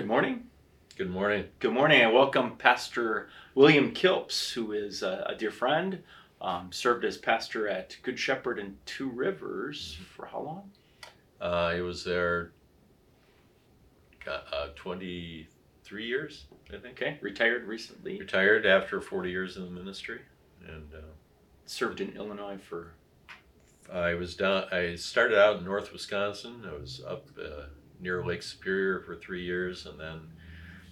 Good morning. Good morning. Good morning. I welcome Pastor William Kilps, who is a, a dear friend, um, served as pastor at Good Shepherd in Two Rivers for how long? Uh, I was there uh, 23 years, I think. Okay, retired recently. Retired after 40 years in the ministry. And uh, served in Illinois for. I was down. I started out in North Wisconsin. I was up uh, near Lake Superior for three years, and then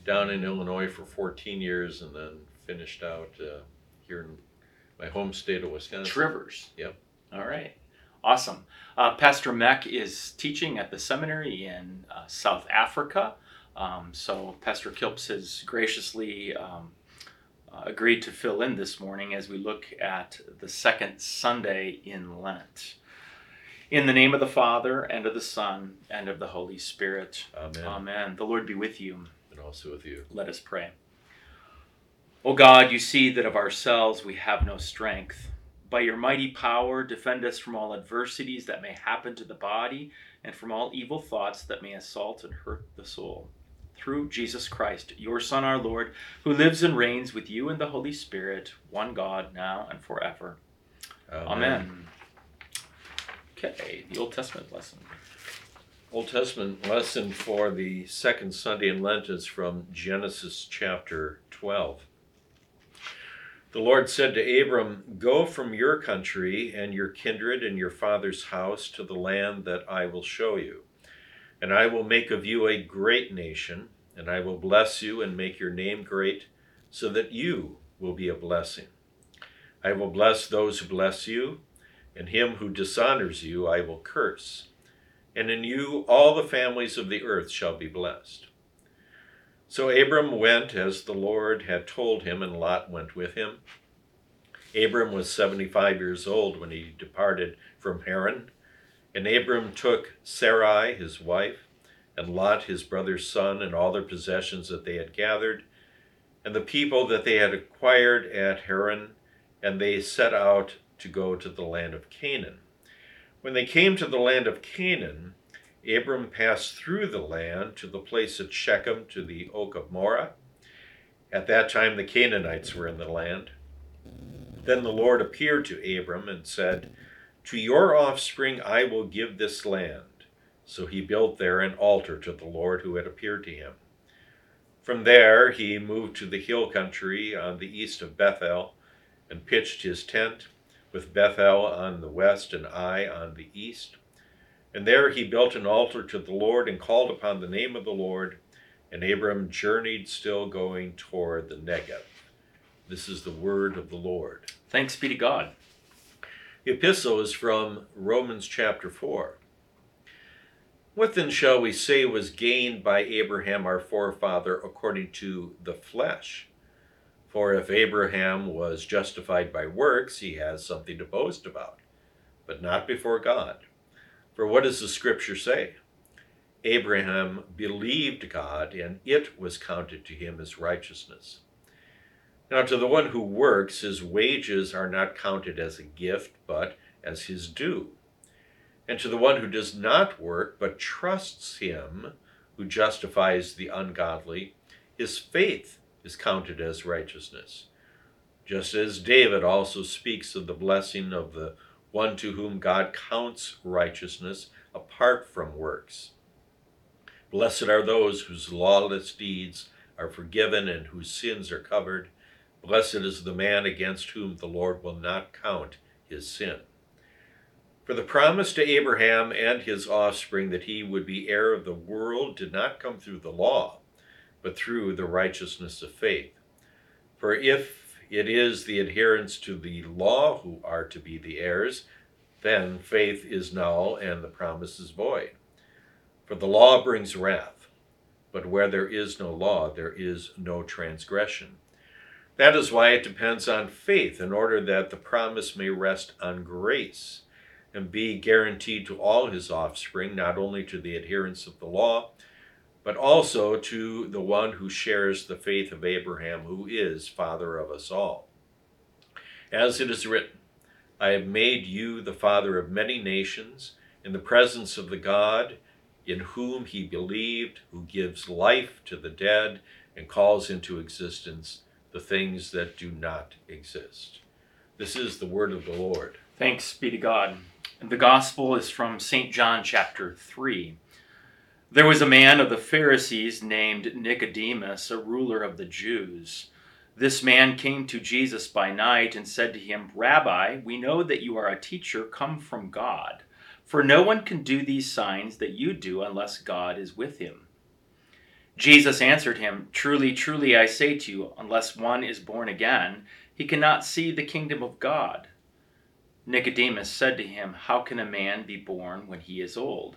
down in Illinois for 14 years, and then finished out uh, here in my home state of Wisconsin. Rivers. Yep. All right. Awesome. Uh, Pastor Meck is teaching at the seminary in uh, South Africa. Um, so Pastor Kilps has graciously um, uh, agreed to fill in this morning as we look at the second Sunday in Lent. In the name of the Father, and of the Son, and of the Holy Spirit. Amen. Amen. The Lord be with you. And also with you. Let us pray. O God, you see that of ourselves we have no strength. By your mighty power, defend us from all adversities that may happen to the body and from all evil thoughts that may assault and hurt the soul. Through Jesus Christ, your Son, our Lord, who lives and reigns with you in the Holy Spirit, one God, now and forever. Amen. Amen. Okay, the Old Testament lesson. Old Testament lesson for the second Sunday in Lent is from Genesis chapter 12. The Lord said to Abram, Go from your country and your kindred and your father's house to the land that I will show you. And I will make of you a great nation, and I will bless you and make your name great, so that you will be a blessing. I will bless those who bless you, and him who dishonors you I will curse. And in you all the families of the earth shall be blessed. So Abram went as the Lord had told him, and Lot went with him. Abram was seventy five years old when he departed from Haran. And Abram took Sarai his wife, and Lot his brother's son, and all their possessions that they had gathered, and the people that they had acquired at Haran, and they set out to go to the land of Canaan. When they came to the land of Canaan, Abram passed through the land to the place at Shechem to the oak of Moreh. At that time the Canaanites were in the land. Then the Lord appeared to Abram and said, To your offspring I will give this land. So he built there an altar to the Lord who had appeared to him. From there he moved to the hill country on the east of Bethel and pitched his tent, with Bethel on the west and Ai on the east. And there he built an altar to the Lord and called upon the name of the Lord. And Abram journeyed, still going toward the Negev. This is the word of the Lord. Thanks be to God. The epistle is from Romans chapter 4. What then shall we say was gained by Abraham our forefather according to the flesh? For if Abraham was justified by works, he has something to boast about, but not before God. For what does the scripture say? Abraham believed God, and it was counted to him as righteousness. Now, to the one who works, his wages are not counted as a gift, but as his due. And to the one who does not work, but trusts him who justifies the ungodly, his faith is counted as righteousness. Just as David also speaks of the blessing of the one to whom God counts righteousness apart from works. Blessed are those whose lawless deeds are forgiven and whose sins are covered. Blessed is the man against whom the Lord will not count his sin. For the promise to Abraham and his offspring that he would be heir of the world did not come through the law, but through the righteousness of faith. For if it is the adherents to the law who are to be the heirs, then faith is null and the promise is void. For the law brings wrath, but where there is no law, there is no transgression. That is why it depends on faith, in order that the promise may rest on grace and be guaranteed to all his offspring, not only to the adherents of the law, but also to the one who shares the faith of Abraham, who is father of us all. As it is written, I have made you the father of many nations in the presence of the God in whom he believed, who gives life to the dead and calls into existence the things that do not exist. This is the word of the Lord. Thanks be to God. The gospel is from St. John chapter 3. There was a man of the Pharisees named Nicodemus, a ruler of the Jews. This man came to Jesus by night and said to him, Rabbi, we know that you are a teacher come from God, for no one can do these signs that you do unless God is with him. Jesus answered him, Truly, truly, I say to you, unless one is born again, he cannot see the kingdom of God. Nicodemus said to him, How can a man be born when he is old?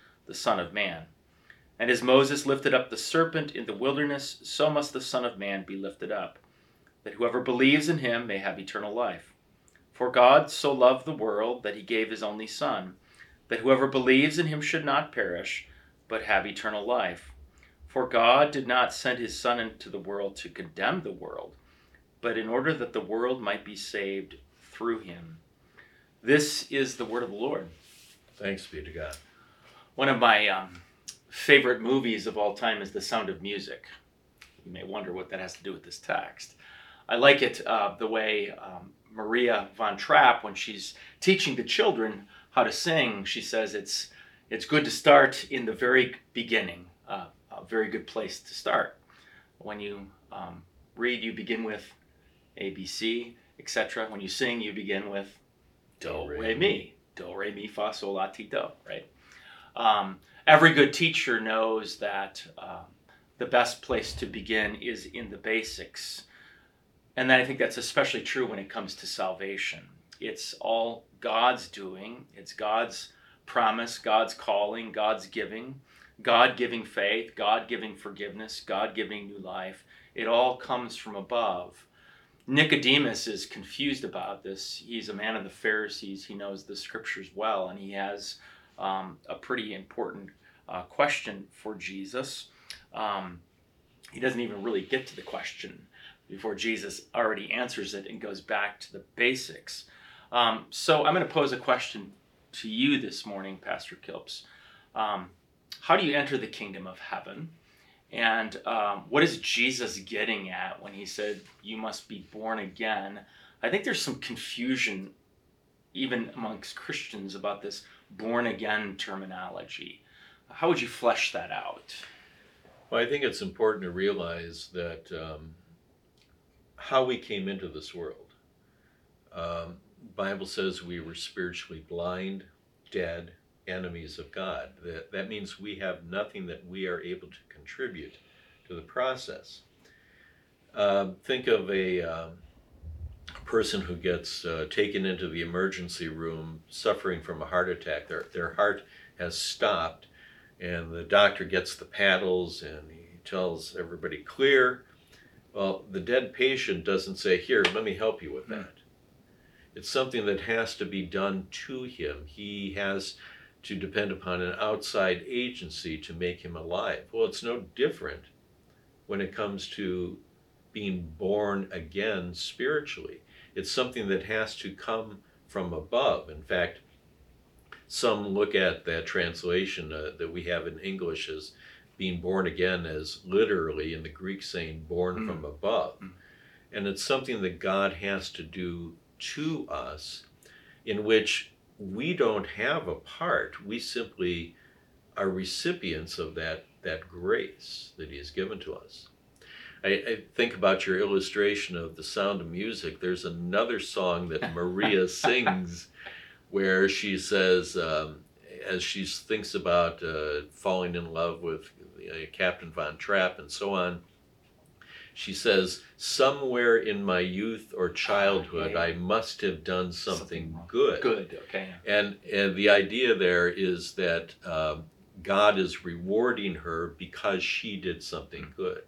the Son of Man. And as Moses lifted up the serpent in the wilderness, so must the Son of Man be lifted up that whoever believes in him may have eternal life. For God so loved the world that he gave his only Son, that whoever believes in him should not perish, but have eternal life. For God did not send his Son into the world to condemn the world, but in order that the world might be saved through him. This is the word of the Lord. Thanks be to God. One of my um, favorite movies of all time is The Sound of Music. You may wonder what that has to do with this text. I like it uh, the way um, Maria von Trapp, when she's teaching the children how to sing, she says it's it's good to start in the very beginning. Uh, a very good place to start. When you um, read, you begin with A, B, C, etc. When you sing, you begin with Do, Re, Mi. Do, Re, Mi, Fa, Sol, La, Ti, Do. Right. Um, every good teacher knows that uh, the best place to begin is in the basics and then I think that's especially true when it comes to salvation. It's all God's doing, it's God's promise, God's calling, God's giving, God giving faith, God giving forgiveness, God giving new life. It all comes from above. Nicodemus is confused about this. He's a man of the Pharisees. He knows the scriptures well, and he has um, a pretty important uh, question for Jesus. Um, he doesn't even really get to the question before Jesus already answers it and goes back to the basics. Um, so I'm going to pose a question to you this morning, Pastor Kilps. Um, how do you enter the kingdom of heaven? And um, what is Jesus getting at when he said, You must be born again? I think there's some confusion, even amongst Christians, about this born again terminology. How would you flesh that out? Well, I think it's important to realize that um, how we came into this world. Um, Bible says we were spiritually blind, dead, enemies of God. That, that means we have nothing that we are able to contribute to the process. Um, think of a um, person who gets uh, taken into the emergency room suffering from a heart attack. Their, their heart has stopped, and the doctor gets the paddles and he tells everybody clear well, the dead patient doesn't say, Here, let me help you with hmm. that. It's something that has to be done to him. He has to depend upon an outside agency to make him alive. Well, it's no different when it comes to being born again spiritually. It's something that has to come from above. In fact, some look at that translation uh, that we have in English as being born again as literally in the Greek saying born mm. from above. Mm. And it's something that God has to do to us in which we don't have a part. We simply are recipients of that that grace that He has given to us. I, I, think about your illustration of the sound of music. There's another song that Maria sings where she says, um, as she thinks about uh, falling in love with uh, Captain Von Trapp and so on, she says, Somewhere in my youth or childhood, I must have done something, something good. Good, okay. And, and the idea there is that um, God is rewarding her because she did something good.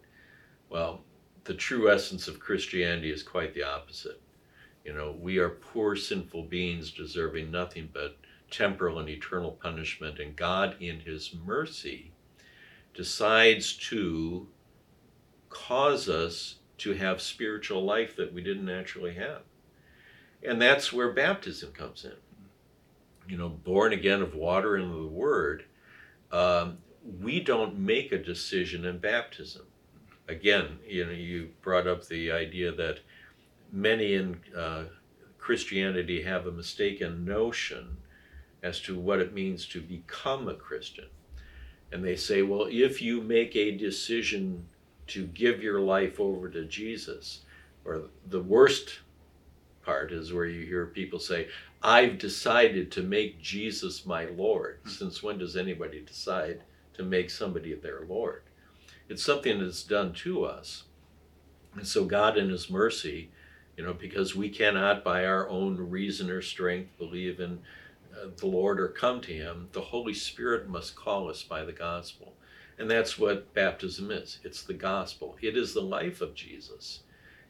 Well, the true essence of Christianity is quite the opposite. You know, we are poor, sinful beings deserving nothing but temporal and eternal punishment, and God, in His mercy, decides to cause us to have spiritual life that we didn't naturally have. And that's where baptism comes in. You know, born again of water and of the Word, um, we don't make a decision in baptism again, you know, you brought up the idea that many in uh, Christianity have a mistaken notion as to what it means to become a Christian. And they say, well, if you make a decision to give your life over to Jesus, or the worst part is where you hear people say, I've decided to make Jesus my Lord. Hmm. Since when does anybody decide to make somebody their Lord? It's something that's done to us. And so God in his mercy, you know, because we cannot by our own reason or strength believe in uh, the Lord or come to him, the Holy Spirit must call us by the gospel. And that's what baptism is. It's the gospel. It is the life of Jesus.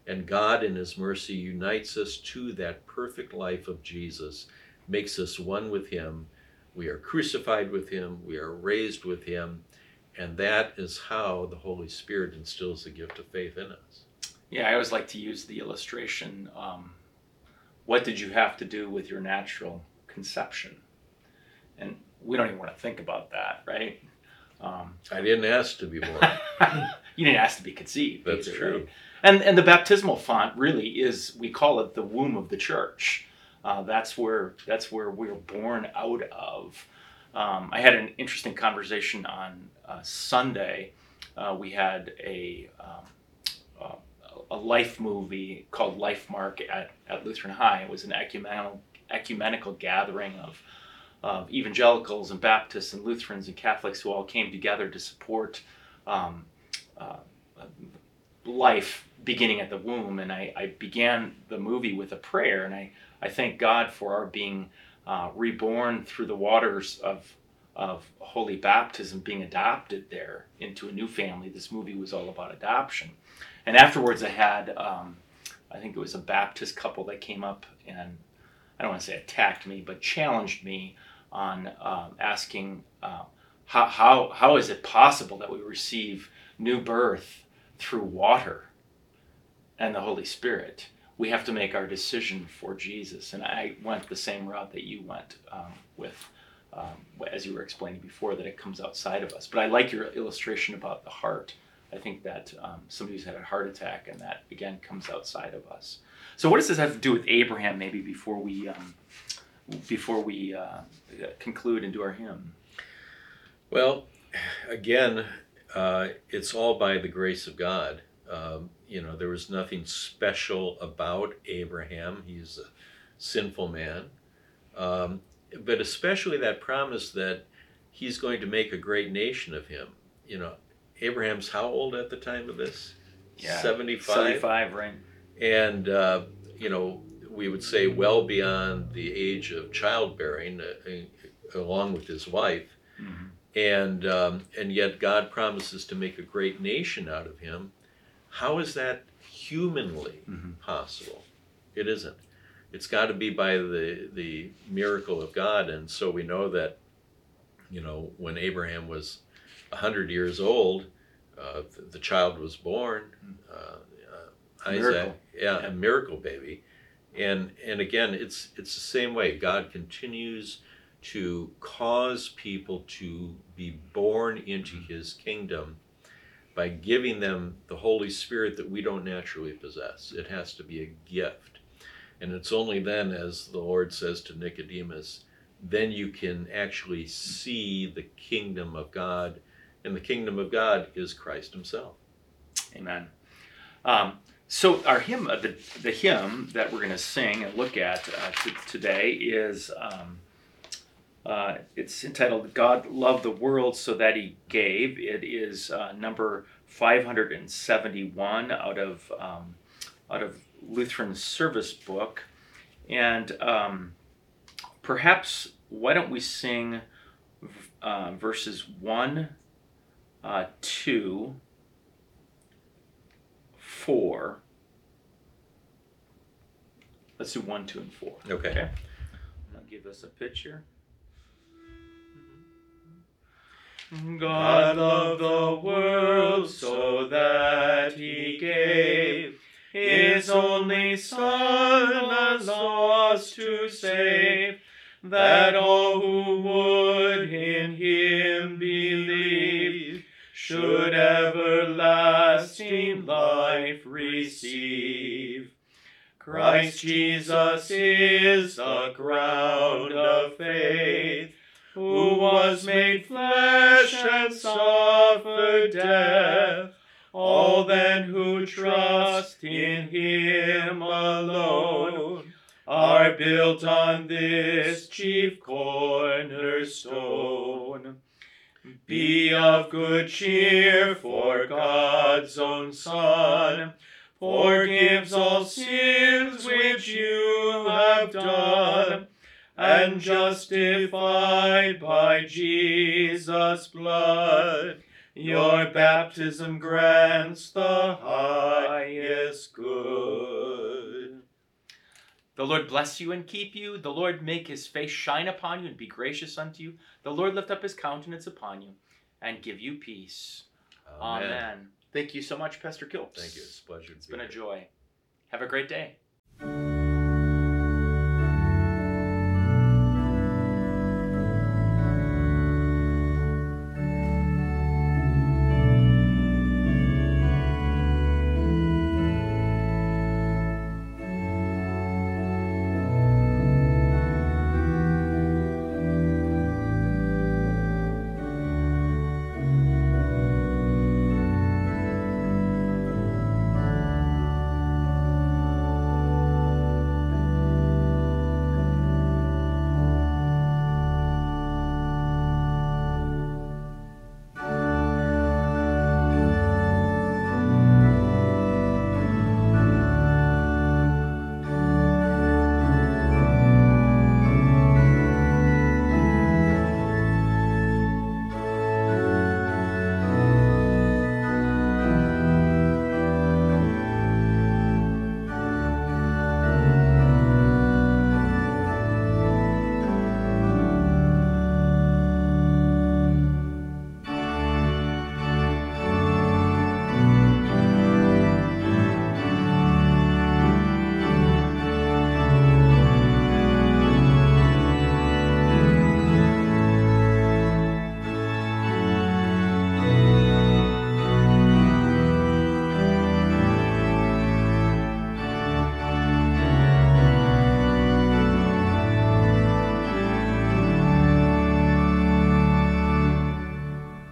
And God in his mercy unites us to that perfect life of Jesus, makes us one with him. We are crucified with him, we are raised with him, and that is how the Holy Spirit instills the gift of faith in us. Yeah, I always like to use the illustration um, what did you have to do with your natural conception? And we don't even want to think about that, right? Um, I didn't ask to be born. you didn't ask to be conceived. That's either, true. Right? And and the baptismal font really is we call it the womb of the church. Uh, that's where that's where we're born out of. Um, I had an interesting conversation on uh, Sunday. Uh, we had a um, a life movie called Lifemark at, at Lutheran High. It was an ecumenical ecumenical gathering of of evangelicals and Baptists and Lutherans and Catholics who all came together to support um, uh, life beginning at the womb. And I, I, began the movie with a prayer, and I, I thank God for our being uh, reborn through the waters of, of holy baptism, being adopted there into a new family. This movie was all about adoption. And afterwards, I had, um, I think it was a Baptist couple that came up and I don't want to say attacked me, but challenged me on um, asking uh, how, how, how is it possible that we receive new birth through water and the Holy Spirit? We have to make our decision for Jesus. And I went the same route that you went um, with, um, as you were explaining before, that it comes outside of us. But I like your illustration about the heart. I think that um, somebody who's had a heart attack, and that again comes outside of us. So, what does this have to do with Abraham? Maybe before we um, before we uh, conclude and do our hymn. Well, again, uh, it's all by the grace of God. Um, you know, there was nothing special about Abraham. He's a sinful man. Um, but especially that promise that he's going to make a great nation of him. You know, Abraham's how old at the time of this? Yeah, 75. 75, right. And, uh, you know, we would say well beyond the age of childbearing, uh, along with his wife. Mm-hmm. And, um, and yet God promises to make a great nation out of him how is that humanly mm-hmm. possible? It isn't. It's got to be by the the miracle of God, and so we know that, you know, when Abraham was hundred years old, uh, the, the, child was born. Uh, uh, Isaac, miracle. yeah, a miracle baby, and and again, it's it's the same way. God continues to cause people to be born into mm-hmm. His kingdom by giving them the Holy Spirit that we don't naturally possess. It has to be a gift. And it's only then, as the Lord says to Nicodemus, then you can actually see the kingdom of God, and the kingdom of God is Christ Himself. Amen. Um, so our hymn, uh, the, the hymn that we're going to sing and look at uh, t- today is um, uh, it's entitled "God Loved the World So That He Gave." It is uh, number 571 out of um, out of Lutheran Service Book, and um, perhaps why don't we sing uh, verses one, uh, two four. Let's do one, two, and four. Okay. Okay. I'll give us a picture. God loved the world so that he gave his only Son, the lost to save, that all who would in him believe should everlasting life receive. Christ Jesus is the ground of faith, who was made flesh and suffered death. All then who trust in him alone are built on this chief cornerstone. Be of good cheer, for God's own Son forgives all sins which you have done, and justified by Jesus' blood, your baptism grants the highest good. The Lord bless you and keep you. The Lord make his face shine upon you and be gracious unto you. The Lord lift up his countenance upon you and give you peace. Amen. Thank you so much, Pastor Kilps. Thank you. It's a pleasure. It's been a joy. Have a great day.